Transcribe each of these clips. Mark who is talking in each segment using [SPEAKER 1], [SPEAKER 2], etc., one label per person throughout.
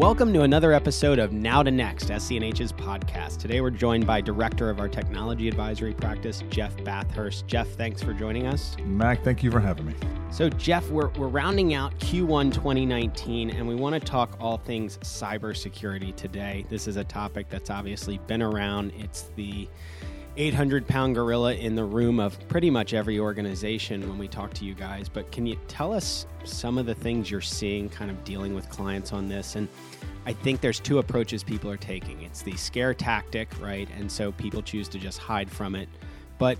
[SPEAKER 1] Welcome to another episode of Now to Next, SC&H's podcast. Today we're joined by Director of our Technology Advisory Practice, Jeff Bathurst. Jeff, thanks for joining us.
[SPEAKER 2] Mac, thank you for having me.
[SPEAKER 1] So, Jeff, we're, we're rounding out Q1 2019, and we want to talk all things cybersecurity today. This is a topic that's obviously been around. It's the 800 pound gorilla in the room of pretty much every organization when we talk to you guys. But can you tell us some of the things you're seeing kind of dealing with clients on this? And I think there's two approaches people are taking it's the scare tactic, right? And so people choose to just hide from it. But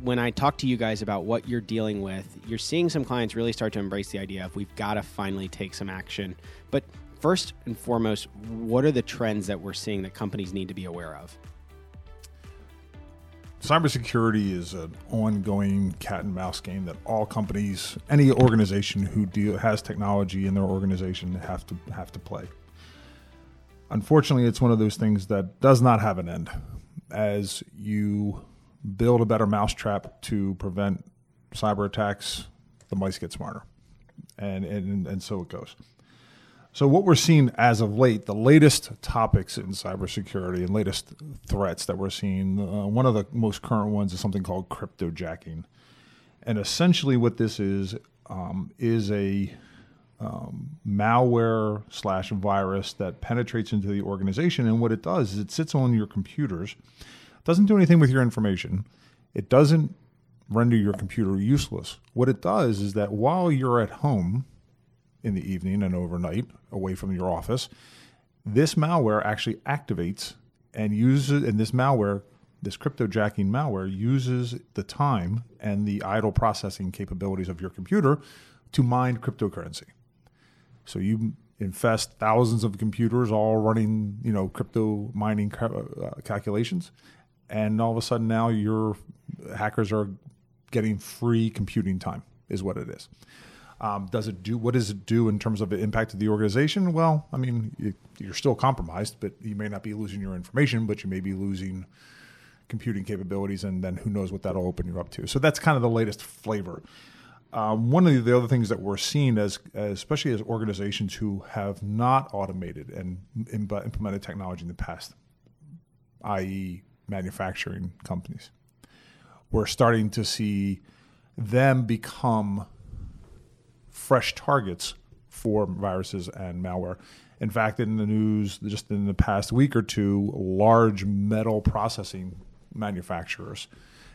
[SPEAKER 1] when I talk to you guys about what you're dealing with, you're seeing some clients really start to embrace the idea of we've got to finally take some action. But first and foremost, what are the trends that we're seeing that companies need to be aware of?
[SPEAKER 2] Cybersecurity is an ongoing cat and mouse game that all companies, any organization who deal, has technology in their organization have to have to play. Unfortunately, it's one of those things that does not have an end. As you build a better mousetrap to prevent cyber attacks, the mice get smarter, and and and so it goes. So, what we're seeing as of late, the latest topics in cybersecurity and latest threats that we're seeing, uh, one of the most current ones is something called cryptojacking. And essentially, what this is, um, is a um, malware slash virus that penetrates into the organization. And what it does is it sits on your computers, doesn't do anything with your information, it doesn't render your computer useless. What it does is that while you're at home, in the evening and overnight away from your office. This malware actually activates and uses, and this malware, this cryptojacking malware, uses the time and the idle processing capabilities of your computer to mine cryptocurrency. So you infest thousands of computers all running, you know, crypto mining uh, calculations, and all of a sudden now your hackers are getting free computing time, is what it is. Um, does it do what does it do in terms of the impact of the organization? Well, I mean, you, you're still compromised, but you may not be losing your information, but you may be losing computing capabilities, and then who knows what that'll open you up to. So that's kind of the latest flavor. Um, one of the other things that we're seeing as, as, especially as organizations who have not automated and implemented technology in the past, i.e., manufacturing companies, we're starting to see them become fresh targets for viruses and malware. In fact, in the news just in the past week or two, large metal processing manufacturers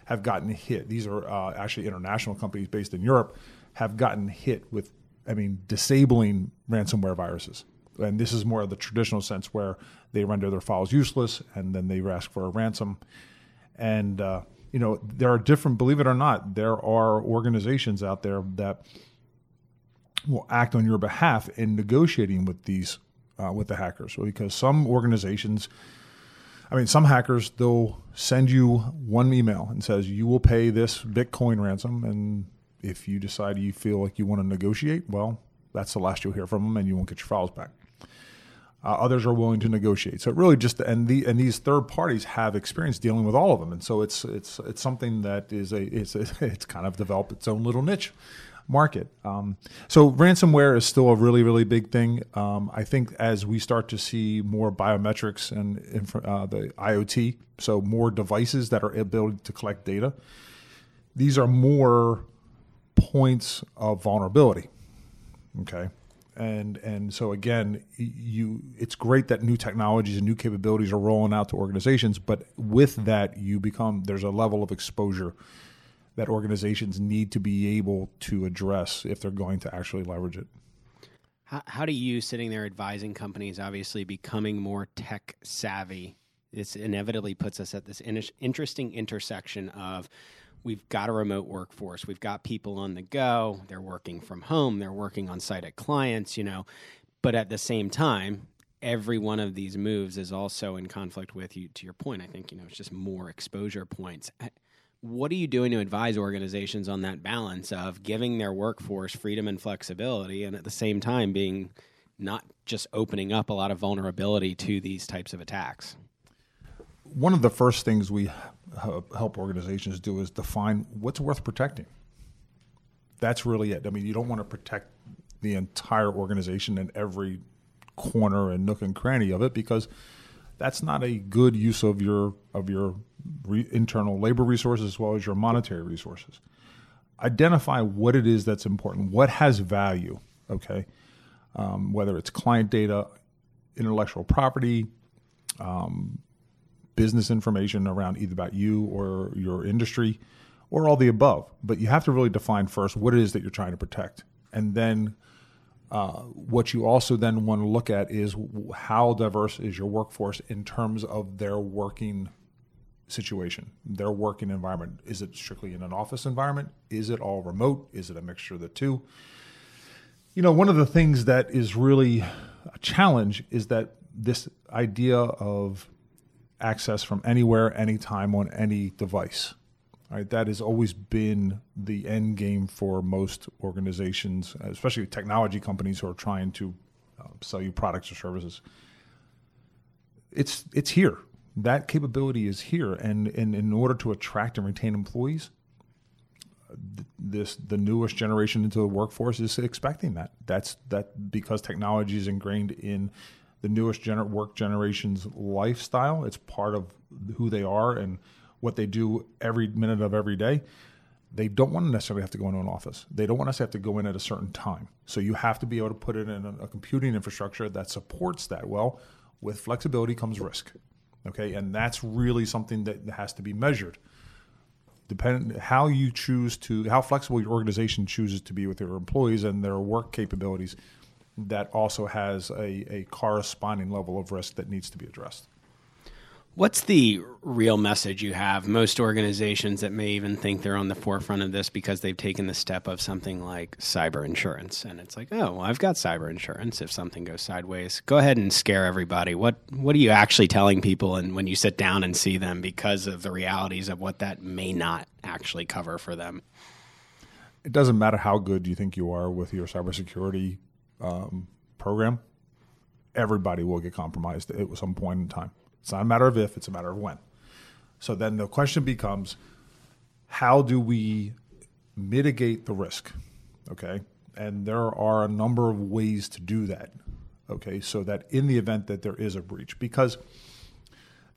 [SPEAKER 2] have gotten hit. These are uh, actually international companies based in Europe have gotten hit with, I mean, disabling ransomware viruses. And this is more of the traditional sense where they render their files useless and then they ask for a ransom. And, uh, you know, there are different, believe it or not, there are organizations out there that will act on your behalf in negotiating with these uh, with the hackers because some organizations i mean some hackers they'll send you one email and says you will pay this bitcoin ransom and if you decide you feel like you want to negotiate well that's the last you'll hear from them and you won't get your files back uh, others are willing to negotiate. So it really just and the and these third parties have experience dealing with all of them and so it's it's it's something that is a it's a, it's kind of developed its own little niche market. Um, so ransomware is still a really, really big thing. Um, I think as we start to see more biometrics and uh, the IoT, so more devices that are able to collect data, these are more points of vulnerability. Okay. And and so again, you it's great that new technologies and new capabilities are rolling out to organizations, but with that, you become there's a level of exposure that organizations need to be able to address if they're going to actually leverage it.
[SPEAKER 1] How, how do you, sitting there advising companies, obviously becoming more tech savvy, this inevitably puts us at this in- interesting intersection of we've got a remote workforce, we've got people on the go, they're working from home, they're working on site at clients, you know, but at the same time, every one of these moves is also in conflict with you. To your point, I think you know it's just more exposure points what are you doing to advise organizations on that balance of giving their workforce freedom and flexibility and at the same time being not just opening up a lot of vulnerability to these types of attacks?
[SPEAKER 2] One of the first things we help organizations do is define what's worth protecting. That's really it. I mean, you don't want to protect the entire organization and every corner and nook and cranny of it because that's not a good use of your of your re- internal labor resources as well as your monetary resources. Identify what it is that's important, what has value. Okay, um, whether it's client data, intellectual property, um, business information around either about you or your industry, or all the above. But you have to really define first what it is that you're trying to protect, and then uh, what you also then want to look at is how diverse is your workforce in terms of their working situation, their working environment. Is it strictly in an office environment? Is it all remote? Is it a mixture of the two? You know, one of the things that is really a challenge is that this idea of access from anywhere, anytime on any device. Right, that has always been the end game for most organizations, especially technology companies who are trying to uh, sell you products or services. It's it's here. That capability is here, and, and in order to attract and retain employees, this the newest generation into the workforce is expecting that. That's that because technology is ingrained in the newest gener- work generation's lifestyle. It's part of who they are and what they do every minute of every day, they don't want to necessarily have to go into an office. They don't want us to have to go in at a certain time. So you have to be able to put it in a, a computing infrastructure that supports that. Well, with flexibility comes risk. Okay, and that's really something that has to be measured. Depending how you choose to, how flexible your organization chooses to be with their employees and their work capabilities, that also has a, a corresponding level of risk that needs to be addressed.
[SPEAKER 1] What's the real message you have? Most organizations that may even think they're on the forefront of this because they've taken the step of something like cyber insurance. And it's like, oh, well, I've got cyber insurance if something goes sideways. Go ahead and scare everybody. What what are you actually telling people and when you sit down and see them because of the realities of what that may not actually cover for them?
[SPEAKER 2] It doesn't matter how good you think you are with your cybersecurity um, program. Everybody will get compromised at some point in time. It's not a matter of if, it's a matter of when. So then the question becomes how do we mitigate the risk? Okay. And there are a number of ways to do that. Okay. So that in the event that there is a breach, because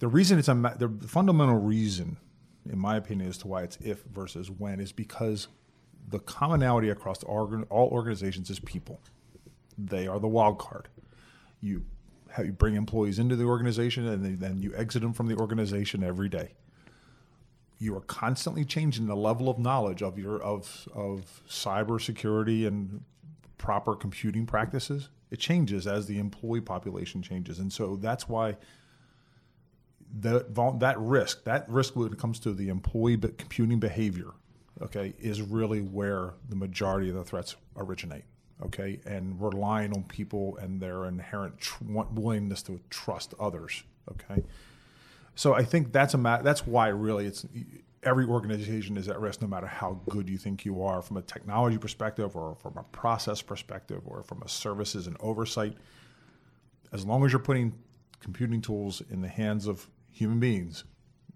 [SPEAKER 2] the reason it's a, the fundamental reason, in my opinion, as to why it's if versus when is because the commonality across all organizations is people. They are the wild card. You how you bring employees into the organization and then you exit them from the organization every day. You are constantly changing the level of knowledge of your of of cybersecurity and proper computing practices. It changes as the employee population changes, and so that's why that that risk that risk when it comes to the employee computing behavior, okay, is really where the majority of the threats originate okay, and relying on people and their inherent tr- willingness to trust others, okay. So I think that's a ma- that's why really it's every organization is at risk no matter how good you think you are from a technology perspective or from a process perspective or from a services and oversight. As long as you're putting computing tools in the hands of human beings,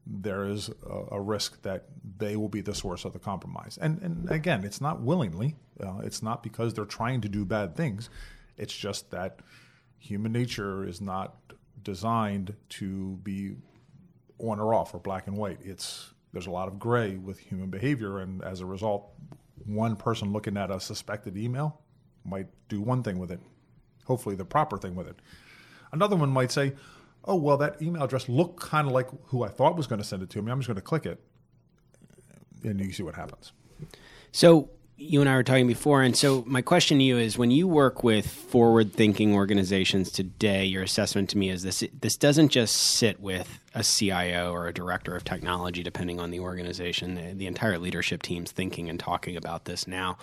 [SPEAKER 2] there is a, a, risk that they will be the source of the compromise. And, and again, it's not willingly, uh, it's not because they're trying to do bad things. It's just that human nature is not designed to be on or off or black and white. It's there's a lot of gray with human behavior, and as a result, one person looking at a suspected email might do one thing with it, hopefully the proper thing with it. Another one might say, oh, well, that email address looked kind of like who I thought was going to send it to me. I'm just going to click it. And you see what happens.
[SPEAKER 1] So you and I were talking before, and so my question to you is: When you work with forward-thinking organizations today, your assessment to me is this: this doesn't just sit with a CIO or a director of technology, depending on the organization. The, the entire leadership team's thinking and talking about this now.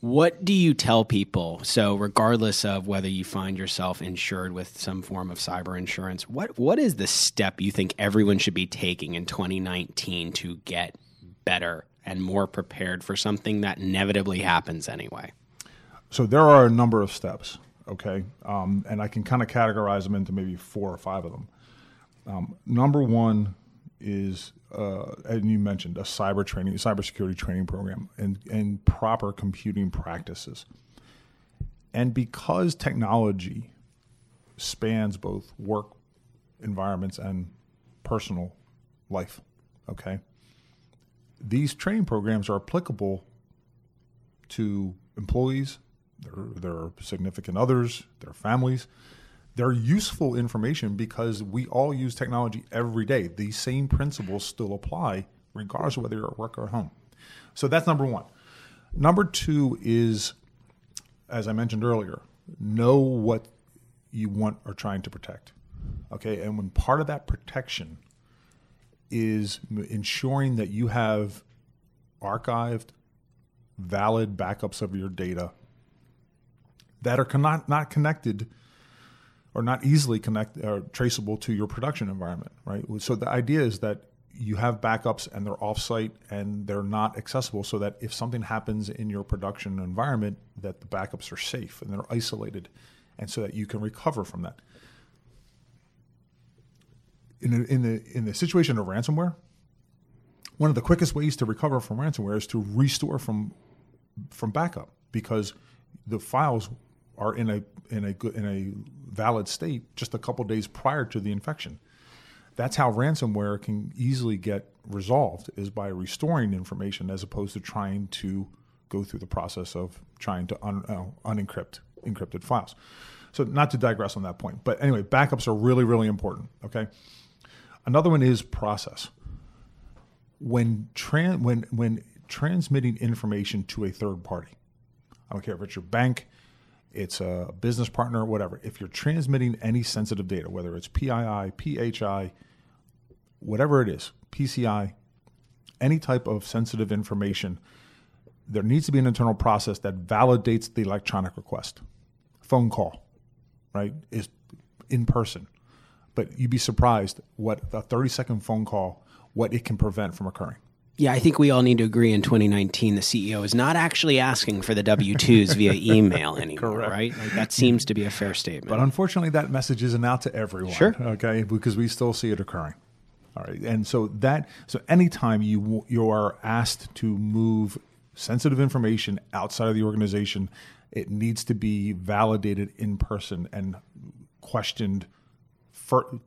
[SPEAKER 1] What do you tell people? So, regardless of whether you find yourself insured with some form of cyber insurance, what what is the step you think everyone should be taking in 2019 to get better and more prepared for something that inevitably happens anyway?
[SPEAKER 2] So, there are a number of steps, okay, um, and I can kind of categorize them into maybe four or five of them. Um, number one is uh, and you mentioned a cyber training, cybersecurity training program, and and proper computing practices. And because technology spans both work environments and personal life. Okay. These training programs are applicable to employees, their, their significant others, their families. They're useful information because we all use technology every day. These same principles still apply regardless of whether you're at work or at home. So that's number one. Number two is, as I mentioned earlier, know what you want or trying to protect. Okay, and when part of that protection is ensuring that you have archived, valid backups of your data that are not, not connected or not easily connect or traceable to your production environment, right? So the idea is that you have backups and they're offsite and they're not accessible so that if something happens in your production environment that the backups are safe and they're isolated and so that you can recover from that in, a, in the in the situation of ransomware one of the quickest ways to recover from ransomware is to restore from from backup because the files are in a in a good in a valid state just a couple days prior to the infection that's how ransomware can easily get resolved is by restoring information as opposed to trying to go through the process of trying to un, uh, unencrypt encrypted files. So not to digress on that point, but anyway, backups are really really important. Okay, another one is process. When tran- when when transmitting information to a third party, I don't care if it's your bank, it's a business partner, whatever. If you're transmitting any sensitive data, whether it's PII, PHI, whatever it is, PCI, any type of sensitive information, there needs to be an internal process that validates the electronic request. Phone call, right, is in person. But you'd be surprised what a 30 second phone call, what it can prevent from occurring.
[SPEAKER 1] Yeah, I think we all need to agree in 2019 the CEO is not actually asking for the W 2s via email anymore, Correct. right? Like that seems to be a fair statement.
[SPEAKER 2] But unfortunately, that message isn't out to everyone.
[SPEAKER 1] Sure.
[SPEAKER 2] Okay, because we still see it occurring. All right, and so that so anytime you you are asked to move sensitive information outside of the organization, it needs to be validated in person and questioned. For,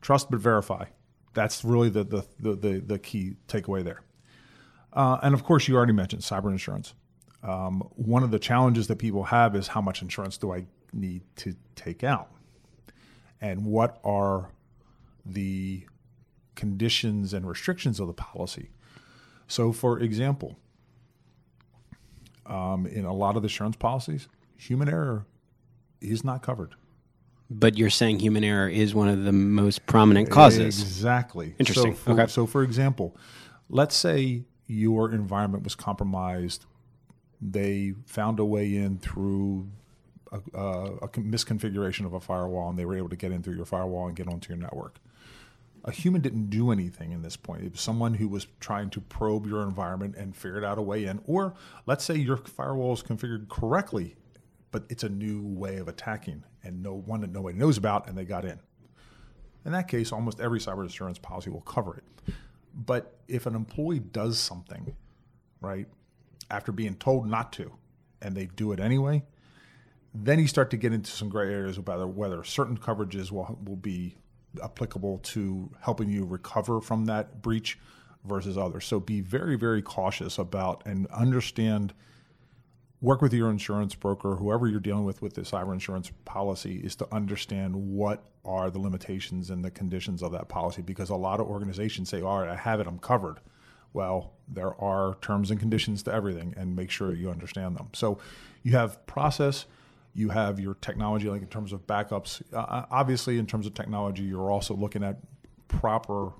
[SPEAKER 2] trust but verify. That's really the the the, the, key takeaway there. Uh, and of course, you already mentioned cyber insurance. Um, one of the challenges that people have is how much insurance do I need to take out? And what are the conditions and restrictions of the policy? So, for example, um, in a lot of the insurance policies, human error is not covered.
[SPEAKER 1] But you're saying human error is one of the most prominent causes.
[SPEAKER 2] Exactly.
[SPEAKER 1] Interesting.
[SPEAKER 2] So for,
[SPEAKER 1] okay.
[SPEAKER 2] So, for example, let's say your environment was compromised. They found a way in through a, a, misconfiguration of a firewall, and they were able to get in through your firewall and get onto your network. A human didn't do anything in this point. It was someone who was trying to probe your environment and figured out a way in. Or let's say your firewall is configured correctly, but it's a new way of attacking, and no one that nobody knows about, and they got in. In that case, almost every cyber insurance policy will cover it. But if an employee does something, right, after being told not to, and they do it anyway, then you start to get into some gray areas about whether certain coverages will, will be applicable to helping you recover from that breach versus others. So be very, very cautious about and understand – work with your insurance broker, whoever you're dealing with with the cyber insurance policy, is to understand what are the limitations and the conditions of that policy. Because a lot of organizations say, "All right, I have it, I'm covered." Well, there are terms and conditions to everything, and make sure you understand them. So, you have process, you have your technology, like in terms of backups. Uh, uh obviously, in terms of technology, you're also looking at proper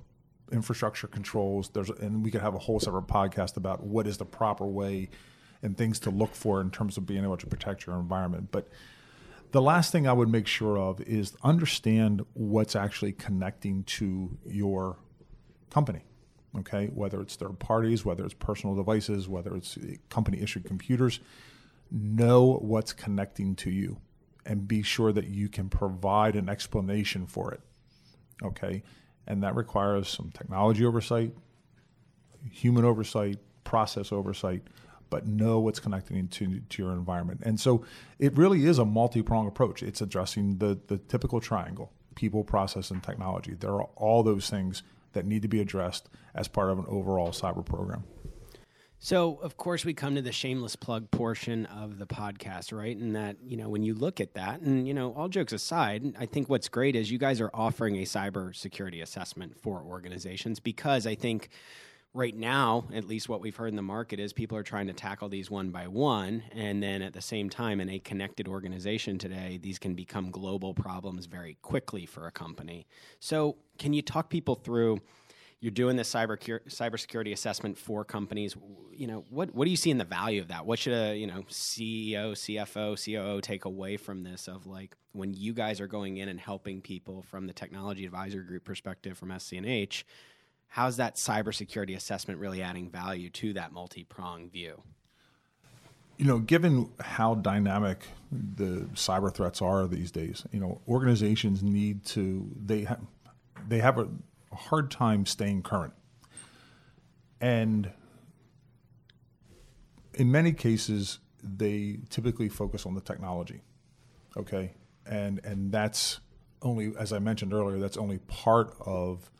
[SPEAKER 2] infrastructure controls. There's, and we could have a whole separate podcast about what is the proper way and things to look for in terms of being able to protect your environment. But the last thing I would make sure of is understand what's actually connecting to your company. Okay, whether it's third parties, whether it's personal devices, whether it's company issued computers, know what's connecting to you and be sure that you can provide an explanation for it. Okay, and that requires some technology oversight, human oversight, process oversight, but know what's connecting to, to your environment. And so it really is a multi pronged approach. It's addressing the, the typical triangle people, process, and technology. There are all those things that need to be addressed as part of an overall cyber program.
[SPEAKER 1] So, of course, we come to the shameless plug portion of the podcast, right? And that, you know, when you look at that, and, you know, all jokes aside, I think what's great is you guys are offering a cybersecurity assessment for organizations because I think right now, at least what we've heard in the market is people are trying to tackle these one by one. And then at the same time, in a connected organization today, these can become global problems very quickly for a company. So, can you talk people through? You're doing this cyber cybersecurity assessment for companies. You know, what what do you see in the value of that? What should a you know CEO, CFO, COO take away from this? Of like when you guys are going in and helping people from the technology advisor group perspective from SC&H, how's that cybersecurity assessment really adding value to that multi-pronged view?
[SPEAKER 2] You know, given how dynamic the cyber threats are these days, you know, organizations need to they have they have a hard time staying current. And in many cases, they typically focus on the technology. Okay. And and that's only as I mentioned earlier, that's only part of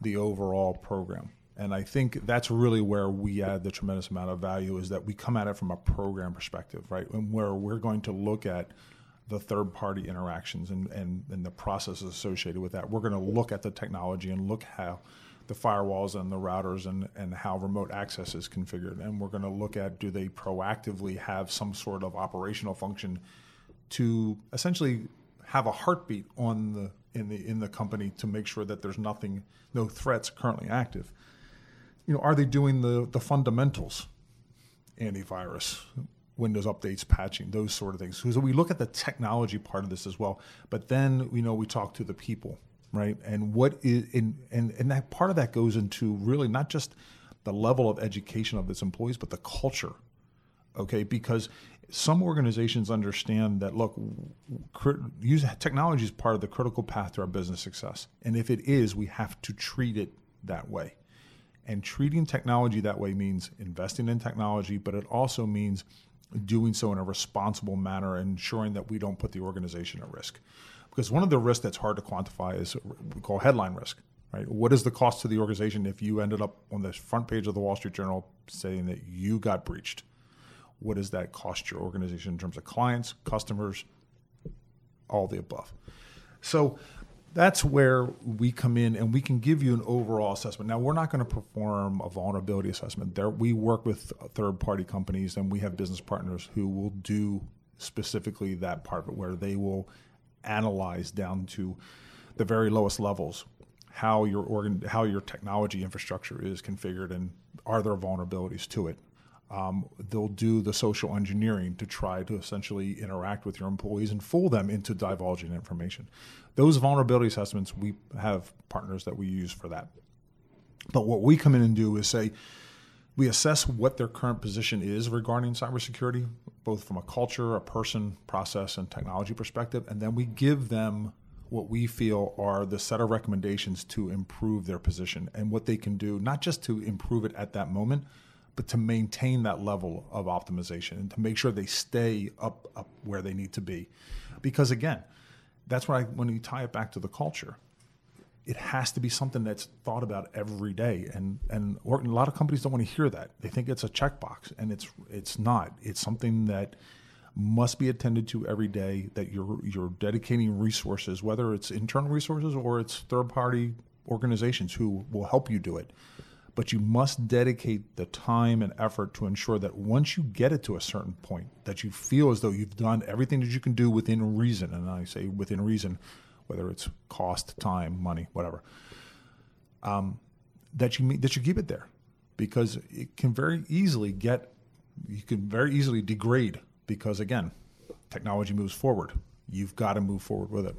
[SPEAKER 2] the overall program. And I think that's really where we add the tremendous amount of value is that we come at it from a program perspective, right? And where we're going to look at the third party interactions and, and, and the processes associated with that. We're going to look at the technology and look how the firewalls and the routers and, and how remote access is configured. And we're going to look at do they proactively have some sort of operational function to essentially have a heartbeat on the in the in the company to make sure that there's nothing, no threats currently active. You know, are they doing the the fundamentals, antivirus, Windows updates, patching, those sort of things? So we look at the technology part of this as well, but then you know we talk to the people, right? And what is and and and that part of that goes into really not just the level of education of its employees, but the culture. Okay, because some organizations understand that look use technology is part of the critical path to our business success. And if it is we have to treat it that way. And treating technology that way means investing in technology but it also means doing so in a responsible manner ensuring that we don't put the organization at risk. Because one of the risks that's hard to quantify is we call headline risk right? What is the cost to the organization if you ended up on the front page of the wall street journal saying that you got breached what does that cost your organization in terms of clients, customers, all the above? So that's where we come in and we can give you an overall assessment. Now, we're not going to perform a vulnerability assessment. There, we work with third party companies and we have business partners who will do specifically that part of it, where they will analyze down to the very lowest levels how your organ, how your technology infrastructure is configured and are there vulnerabilities to it um, they'll do the social engineering to try to essentially interact with your employees and fool them into divulging information. Those vulnerability assessments, we have partners that we use for that. But what we come in and do is say, we assess what their current position is regarding cybersecurity, both from a culture, a person, process, and technology perspective, and then we give them what we feel are the set of recommendations to improve their position and what they can do, not just to improve it at that moment, but to maintain that level of optimization and to make sure they stay up, up where they need to be. Because again, that's why when you tie it back to the culture, it has to be something that's thought about every day. And and a lot of companies don't want to hear that. They think it's a checkbox, and it's it's not. It's something that must be attended to every day. That you're you're dedicating resources, whether it's internal resources or it's third party organizations who will help you do it but you must dedicate the time and effort to ensure that once you get it to a certain point that you feel as though you've done everything that you can do within reason and i say within reason whether it's cost time money whatever um, that you that you keep it there. Because it can very easily get you can very easily degrade because again technology moves forward. You've got to move forward with it.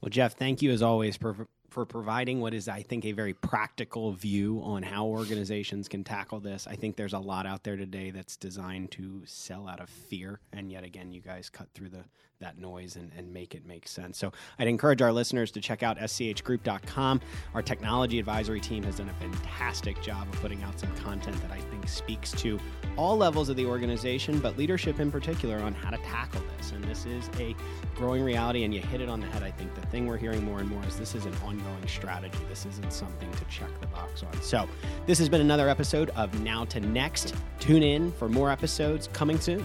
[SPEAKER 1] Well jeff thank you as always for for providing what is, I think, a very practical view on how organizations can tackle this. I think there's a lot out there today that's designed to sell out of fear, and yet again, you guys cut through the that noise and, and make it make sense. So I'd encourage our listeners to check out schgroup.com. Our technology advisory team has done a fantastic job of putting out some content that I think speaks to all levels of the organization, but leadership in particular on how to tackle this. And this is a growing reality, and you hit it on the head. I think the thing we're hearing more and more is this is an ongoing strategy. This isn't something to check the box on. So, this has been another episode of Now to Next. Tune in for more episodes coming soon.